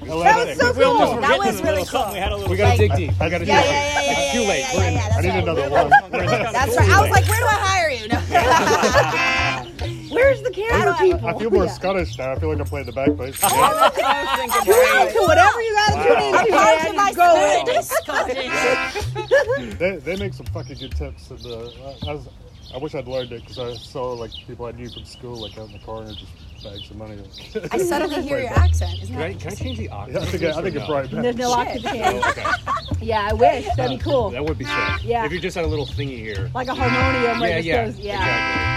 sick. That was so We cool. That was really little something. cool. We had a little. We gotta Like- dig deep. We gotta dig Yeah, deep. yeah, yeah, yeah, yeah, It's too late. yeah, We're yeah, in- I need right. another one. That's right. I was like, where do I hire you? No. Where's the camera people? I feel more Yeah. Scottish now. I feel like I'm playing the bagpipes. To whatever you gotta Wow. tune into, Hard for man, go in. Scottish. they, they make some fucking good tips. And uh, I, was, I wish I'd learned it because I saw like people I knew from school like out in the corner just bags of money. I suddenly hear your accent. Isn't Can I, can I change the octave? Yeah, I think, I, I think it brought. There's no lock to Shit. change. Oh, okay. Yeah, I wish. That'd be cool. That would be sick. Yeah. If you just had a little thingy here. Like a harmonium yeah, it yeah. goes, yeah.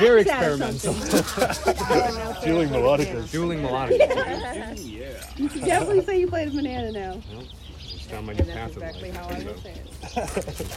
Very practice out of experimental. Dueling melodicas. Dueling melodic. You can definitely say you played a banana now. Just found my new That's path exactly how I would say it.